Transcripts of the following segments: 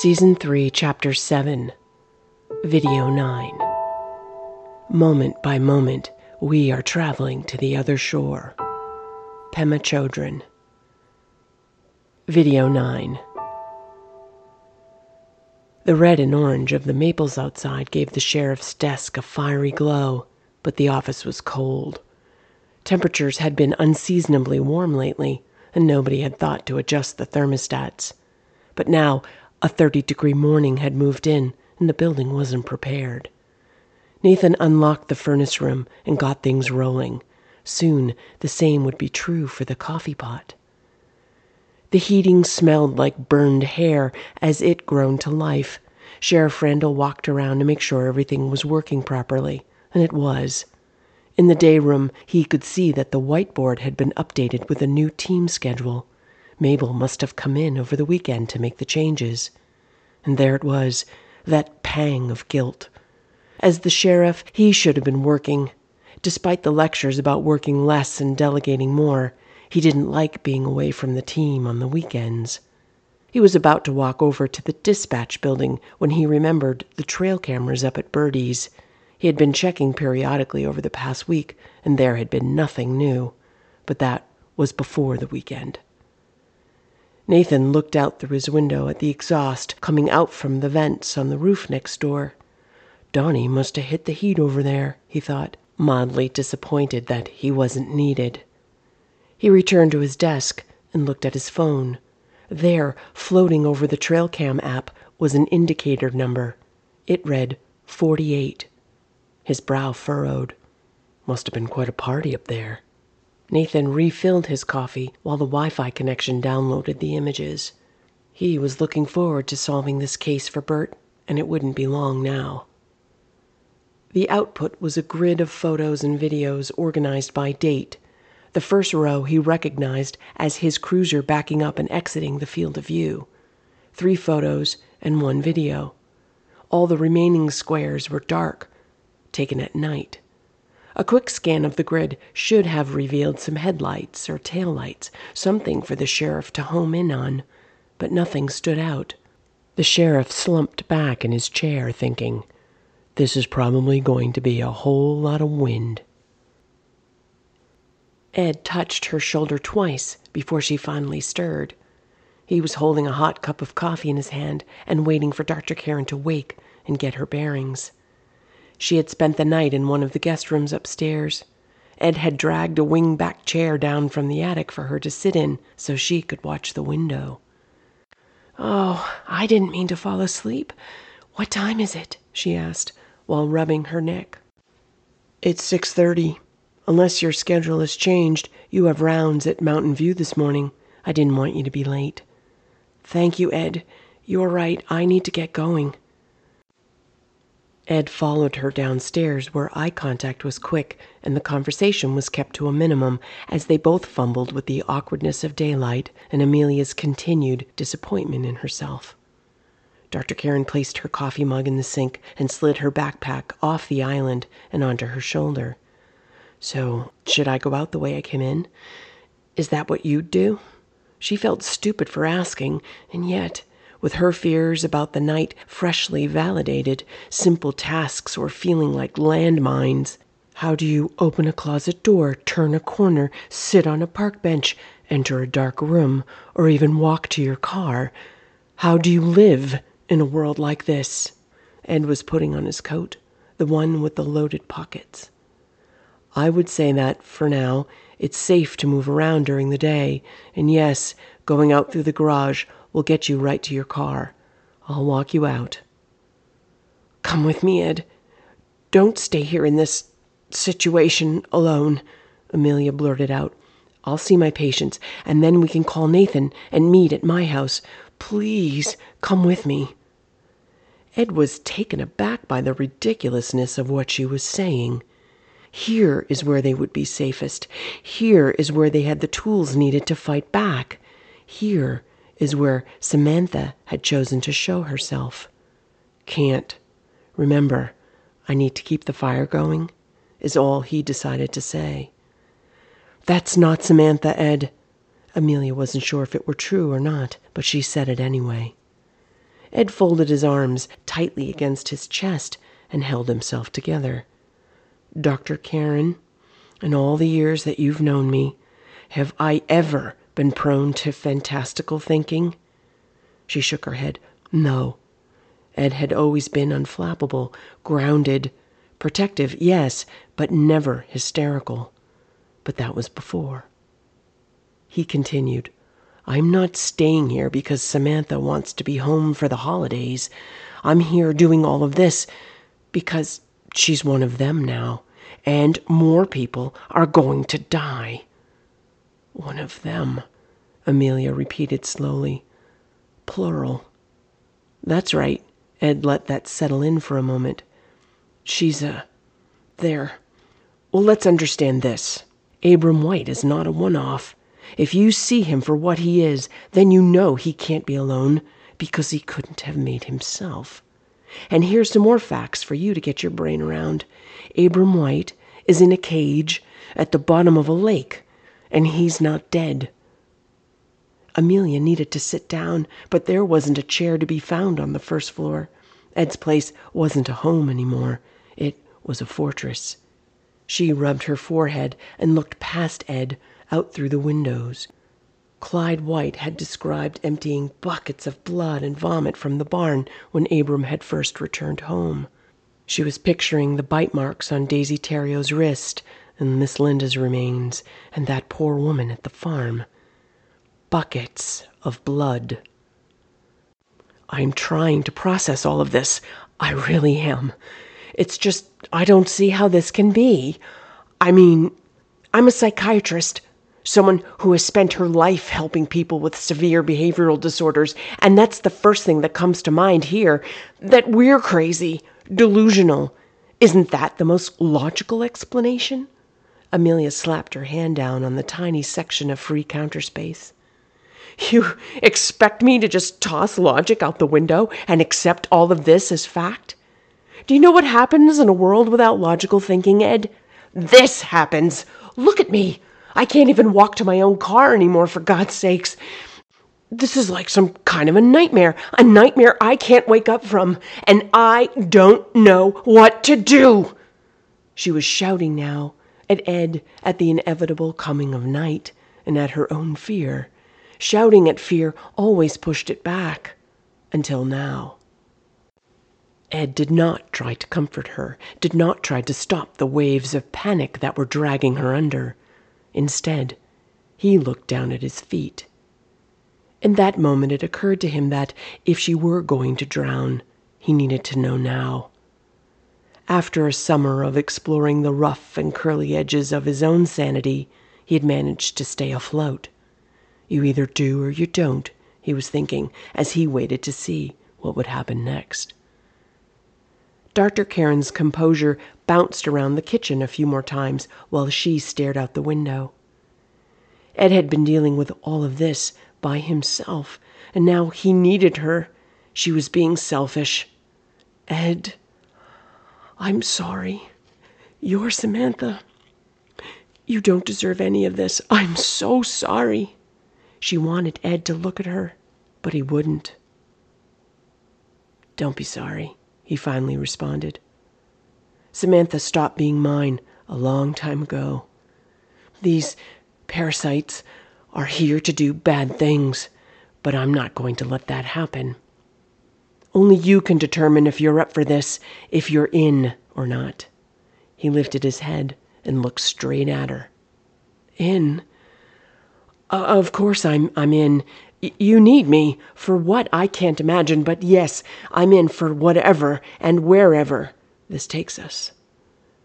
Season 3, Chapter 7, Video 9. Moment by moment, we are traveling to the other shore. Pema Chodron. Video 9. The red and orange of the maples outside gave the sheriff's desk a fiery glow, but the office was cold. Temperatures had been unseasonably warm lately, and nobody had thought to adjust the thermostats. But now a 30 degree morning had moved in, and the building wasn't prepared. Nathan unlocked the furnace room and got things rolling. Soon the same would be true for the coffee pot. The heating smelled like burned hair as it groaned to life. Sheriff Randall walked around to make sure everything was working properly, and it was. In the day room, he could see that the whiteboard had been updated with a new team schedule. Mabel must have come in over the weekend to make the changes. And there it was, that pang of guilt. As the sheriff, he should have been working. Despite the lectures about working less and delegating more, he didn't like being away from the team on the weekends. He was about to walk over to the dispatch building when he remembered the trail cameras up at Birdie's. He had been checking periodically over the past week, and there had been nothing new. But that was before the weekend. Nathan looked out through his window at the exhaust coming out from the vents on the roof next door. Donnie must have hit the heat over there, he thought, mildly disappointed that he wasn't needed. He returned to his desk and looked at his phone. There, floating over the Trailcam app, was an indicator number. It read 48. His brow furrowed. Must have been quite a party up there. Nathan refilled his coffee while the Wi Fi connection downloaded the images. He was looking forward to solving this case for Bert, and it wouldn't be long now. The output was a grid of photos and videos organized by date. The first row he recognized as his cruiser backing up and exiting the field of view. Three photos and one video. All the remaining squares were dark, taken at night. A quick scan of the grid should have revealed some headlights or taillights, something for the sheriff to home in on. But nothing stood out. The sheriff slumped back in his chair, thinking, This is probably going to be a whole lot of wind. Ed touched her shoulder twice before she finally stirred. He was holding a hot cup of coffee in his hand and waiting for Dr. Karen to wake and get her bearings. She had spent the night in one of the guest rooms upstairs. Ed had dragged a wing back chair down from the attic for her to sit in so she could watch the window. Oh, I didn't mean to fall asleep. What time is it? she asked while rubbing her neck. It's 6:30. Unless your schedule has changed, you have rounds at Mountain View this morning. I didn't want you to be late. Thank you, Ed. You're right. I need to get going. Ed followed her downstairs, where eye contact was quick and the conversation was kept to a minimum as they both fumbled with the awkwardness of daylight and Amelia's continued disappointment in herself. Dr. Karen placed her coffee mug in the sink and slid her backpack off the island and onto her shoulder. So, should I go out the way I came in? Is that what you'd do? She felt stupid for asking, and yet with her fears about the night freshly validated, simple tasks were feeling like landmines. How do you open a closet door, turn a corner, sit on a park bench, enter a dark room, or even walk to your car? How do you live in a world like this? Ed was putting on his coat, the one with the loaded pockets. I would say that, for now, it's safe to move around during the day, and yes, going out through the garage will get you right to your car. I'll walk you out. Come with me, Ed. Don't stay here in this situation alone, Amelia blurted out. I'll see my patients, and then we can call Nathan and meet at my house. Please come with me. Ed was taken aback by the ridiculousness of what she was saying. Here is where they would be safest. Here is where they had the tools needed to fight back. Here is where Samantha had chosen to show herself. Can't. Remember, I need to keep the fire going, is all he decided to say. That's not Samantha, Ed. Amelia wasn't sure if it were true or not, but she said it anyway. Ed folded his arms tightly against his chest and held himself together. Dr. Karen, in all the years that you've known me, have I ever been prone to fantastical thinking? She shook her head. No. Ed had always been unflappable, grounded, protective, yes, but never hysterical. But that was before. He continued. I'm not staying here because Samantha wants to be home for the holidays. I'm here doing all of this because she's one of them now, and more people are going to die. One of them, Amelia repeated slowly. Plural. That's right. Ed let that settle in for a moment. She's a. There. Well, let's understand this. Abram White is not a one off. If you see him for what he is, then you know he can't be alone because he couldn't have made himself. And here's some more facts for you to get your brain around. Abram White is in a cage at the bottom of a lake, and he's not dead. Amelia needed to sit down, but there wasn't a chair to be found on the first floor. Ed's place wasn't a home any more. It was a fortress. She rubbed her forehead and looked past Ed, out through the windows. Clyde White had described emptying buckets of blood and vomit from the barn when Abram had first returned home. She was picturing the bite marks on Daisy Terrio's wrist and Miss Linda's remains and that poor woman at the farm. Buckets of blood. I'm trying to process all of this. I really am. It's just, I don't see how this can be. I mean, I'm a psychiatrist someone who has spent her life helping people with severe behavioral disorders, and that's the first thing that comes to mind here that we're crazy, delusional. Isn't that the most logical explanation? Amelia slapped her hand down on the tiny section of free counter space. You expect me to just toss logic out the window and accept all of this as fact? Do you know what happens in a world without logical thinking, Ed? This happens. Look at me. I can't even walk to my own car anymore, for God's sakes. This is like some kind of a nightmare, a nightmare I can't wake up from, and I don't know what to do. She was shouting now at Ed, at the inevitable coming of night, and at her own fear. Shouting at fear always pushed it back, until now. Ed did not try to comfort her, did not try to stop the waves of panic that were dragging her under. Instead, he looked down at his feet. In that moment it occurred to him that, if she were going to drown, he needed to know now. After a summer of exploring the rough and curly edges of his own sanity, he had managed to stay afloat. You either do or you don't, he was thinking, as he waited to see what would happen next. Dr. Karen's composure bounced around the kitchen a few more times while she stared out the window. Ed had been dealing with all of this by himself, and now he needed her. She was being selfish. Ed, I'm sorry. Your Samantha. You don't deserve any of this. I'm so sorry. She wanted Ed to look at her, but he wouldn't. Don't be sorry he finally responded. Samantha stopped being mine a long time ago. These parasites are here to do bad things, but I'm not going to let that happen. Only you can determine if you're up for this, if you're in or not. He lifted his head and looked straight at her. In? Uh, of course I'm I'm in. You need me for what I can't imagine, but yes, I'm in for whatever and wherever this takes us.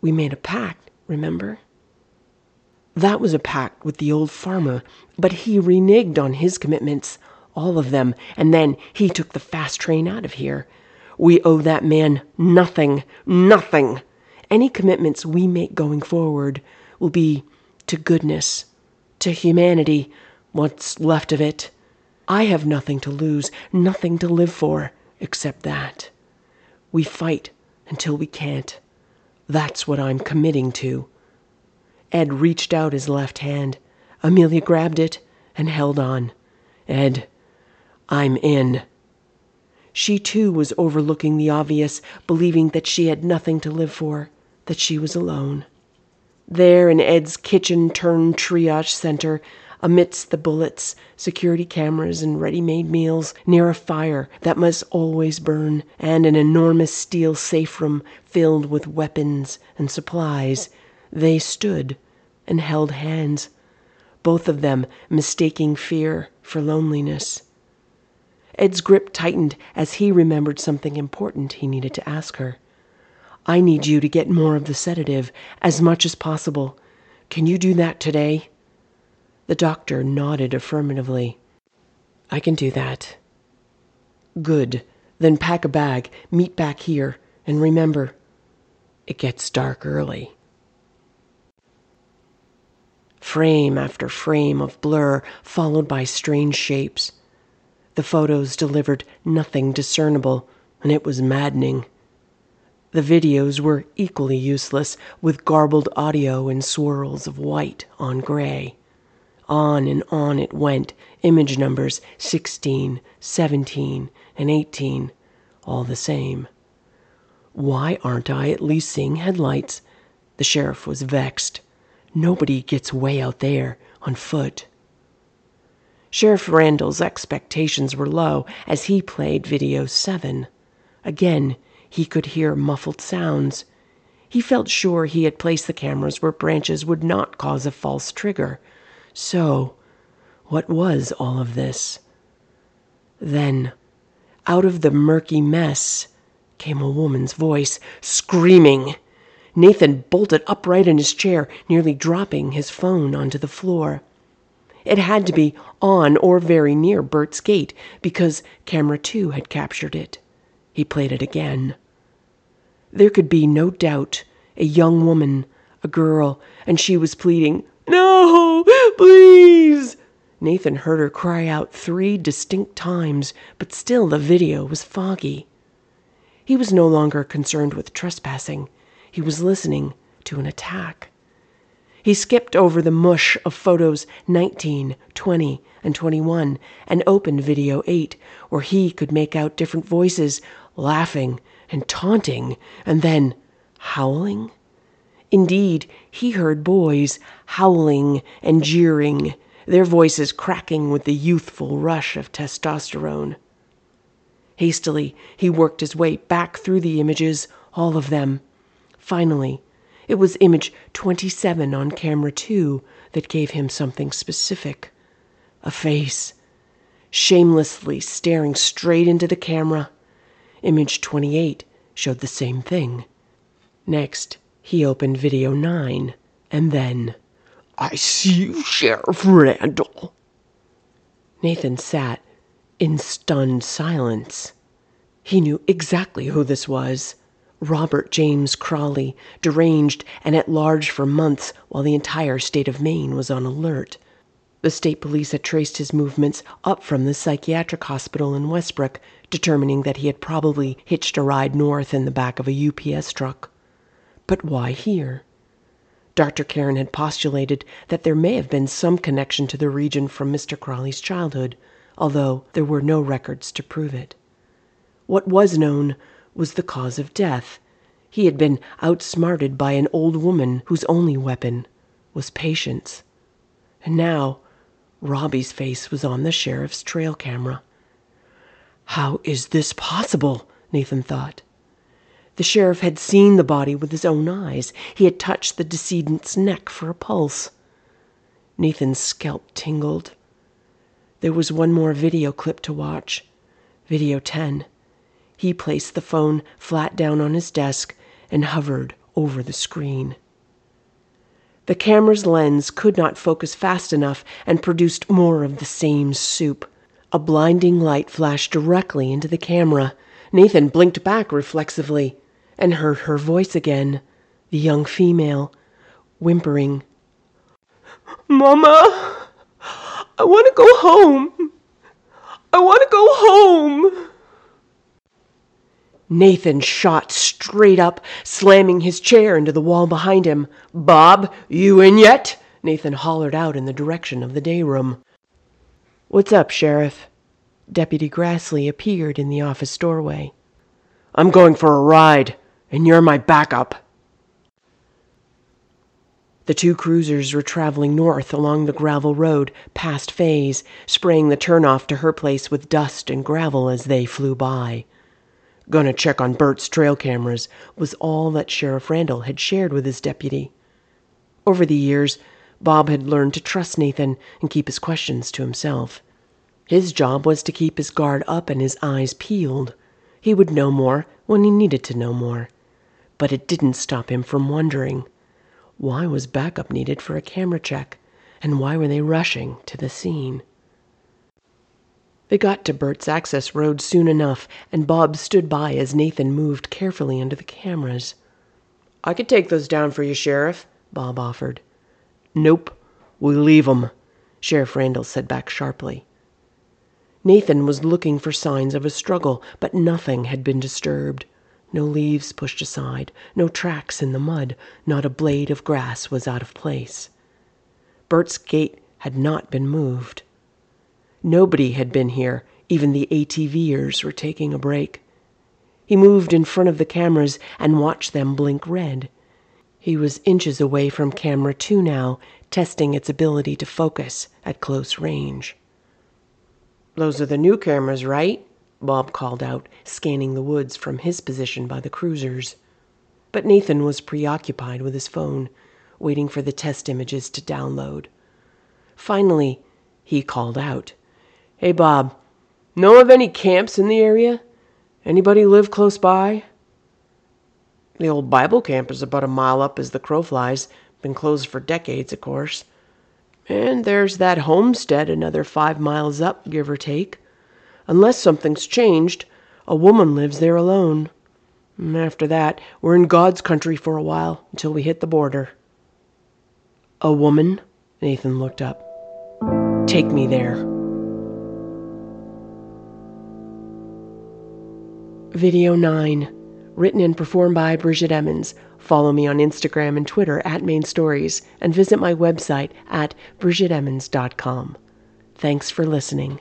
We made a pact, remember? That was a pact with the old farmer, but he reneged on his commitments, all of them, and then he took the fast train out of here. We owe that man nothing, nothing. Any commitments we make going forward will be to goodness, to humanity, what's left of it. I have nothing to lose, nothing to live for, except that. We fight until we can't. That's what I'm committing to. Ed reached out his left hand. Amelia grabbed it and held on. Ed, I'm in. She too was overlooking the obvious, believing that she had nothing to live for, that she was alone. There in Ed's kitchen turned triage center, amidst the bullets, security cameras, and ready made meals, near a fire that must always burn, and an enormous steel safe room filled with weapons and supplies, they stood and held hands, both of them mistaking fear for loneliness. Ed's grip tightened as he remembered something important he needed to ask her. I need you to get more of the sedative, as much as possible. Can you do that today? The doctor nodded affirmatively. I can do that. Good. Then pack a bag, meet back here, and remember, it gets dark early. Frame after frame of blur, followed by strange shapes. The photos delivered nothing discernible, and it was maddening. The videos were equally useless, with garbled audio and swirls of white on gray. On and on it went, image numbers 16, 17, and 18, all the same. Why aren't I at least seeing headlights? The sheriff was vexed. Nobody gets way out there on foot. Sheriff Randall's expectations were low as he played video 7. Again, he could hear muffled sounds. He felt sure he had placed the cameras where branches would not cause a false trigger. So, what was all of this? Then, out of the murky mess, came a woman's voice, screaming. Nathan bolted upright in his chair, nearly dropping his phone onto the floor. It had to be on or very near Bert's gate because camera two had captured it. He played it again. There could be no doubt. A young woman, a girl, and she was pleading, no, please. Nathan heard her cry out three distinct times, but still the video was foggy. He was no longer concerned with trespassing. He was listening to an attack. He skipped over the mush of photos 19, 20, and 21 and opened video 8, where he could make out different voices laughing and taunting and then howling. Indeed, he heard boys howling and jeering, their voices cracking with the youthful rush of testosterone. Hastily, he worked his way back through the images, all of them. Finally, it was image 27 on camera 2 that gave him something specific a face, shamelessly staring straight into the camera. Image 28 showed the same thing. Next, he opened video 9, and then, I see you, Sheriff Randall. Nathan sat in stunned silence. He knew exactly who this was. Robert James Crawley, deranged and at large for months while the entire state of Maine was on alert. The state police had traced his movements up from the psychiatric hospital in Westbrook, determining that he had probably hitched a ride north in the back of a UPS truck. But why here? Dr. Karen had postulated that there may have been some connection to the region from Mr. Crawley's childhood, although there were no records to prove it. What was known was the cause of death. He had been outsmarted by an old woman whose only weapon was patience. And now, Robbie's face was on the sheriff's trail camera. How is this possible? Nathan thought. The sheriff had seen the body with his own eyes. He had touched the decedent's neck for a pulse. Nathan's scalp tingled. There was one more video clip to watch. Video 10. He placed the phone flat down on his desk and hovered over the screen. The camera's lens could not focus fast enough and produced more of the same soup. A blinding light flashed directly into the camera. Nathan blinked back reflexively and heard her voice again, the young female, whimpering. Mama, I want to go home. I want to go home. Nathan shot straight up, slamming his chair into the wall behind him. Bob, you in yet? Nathan hollered out in the direction of the day room. What's up, Sheriff? Deputy Grassley appeared in the office doorway. I'm going for a ride, and you're my backup. The two cruisers were traveling north along the gravel road past Faye's, spraying the turnoff to her place with dust and gravel as they flew by. Gonna check on Bert's trail cameras was all that Sheriff Randall had shared with his deputy. Over the years, Bob had learned to trust Nathan and keep his questions to himself. His job was to keep his guard up and his eyes peeled. He would know more when he needed to know more. But it didn't stop him from wondering. Why was backup needed for a camera check? And why were they rushing to the scene? They got to Bert's access road soon enough, and Bob stood by as Nathan moved carefully under the cameras. I could take those down for you, Sheriff, Bob offered. Nope, we leave 'em, Sheriff Randall said back sharply. Nathan was looking for signs of a struggle, but nothing had been disturbed. No leaves pushed aside, no tracks in the mud, not a blade of grass was out of place. Bert's gate had not been moved. Nobody had been here, even the ATVers were taking a break. He moved in front of the cameras and watched them blink red. He was inches away from camera two now, testing its ability to focus at close range. Those are the new cameras, right? Bob called out, scanning the woods from his position by the cruisers. But Nathan was preoccupied with his phone, waiting for the test images to download. Finally, he called out, Hey, Bob, know of any camps in the area? Anybody live close by? The old Bible camp is about a mile up as the crow flies. Been closed for decades, of course. And there's that homestead another five miles up, give or take. Unless something's changed, a woman lives there alone. After that, we're in God's country for a while until we hit the border. A woman? Nathan looked up. Take me there. Video 9. Written and performed by Bridget Emmons. Follow me on Instagram and Twitter at Main Stories and visit my website at bridgetemmons.com. Thanks for listening.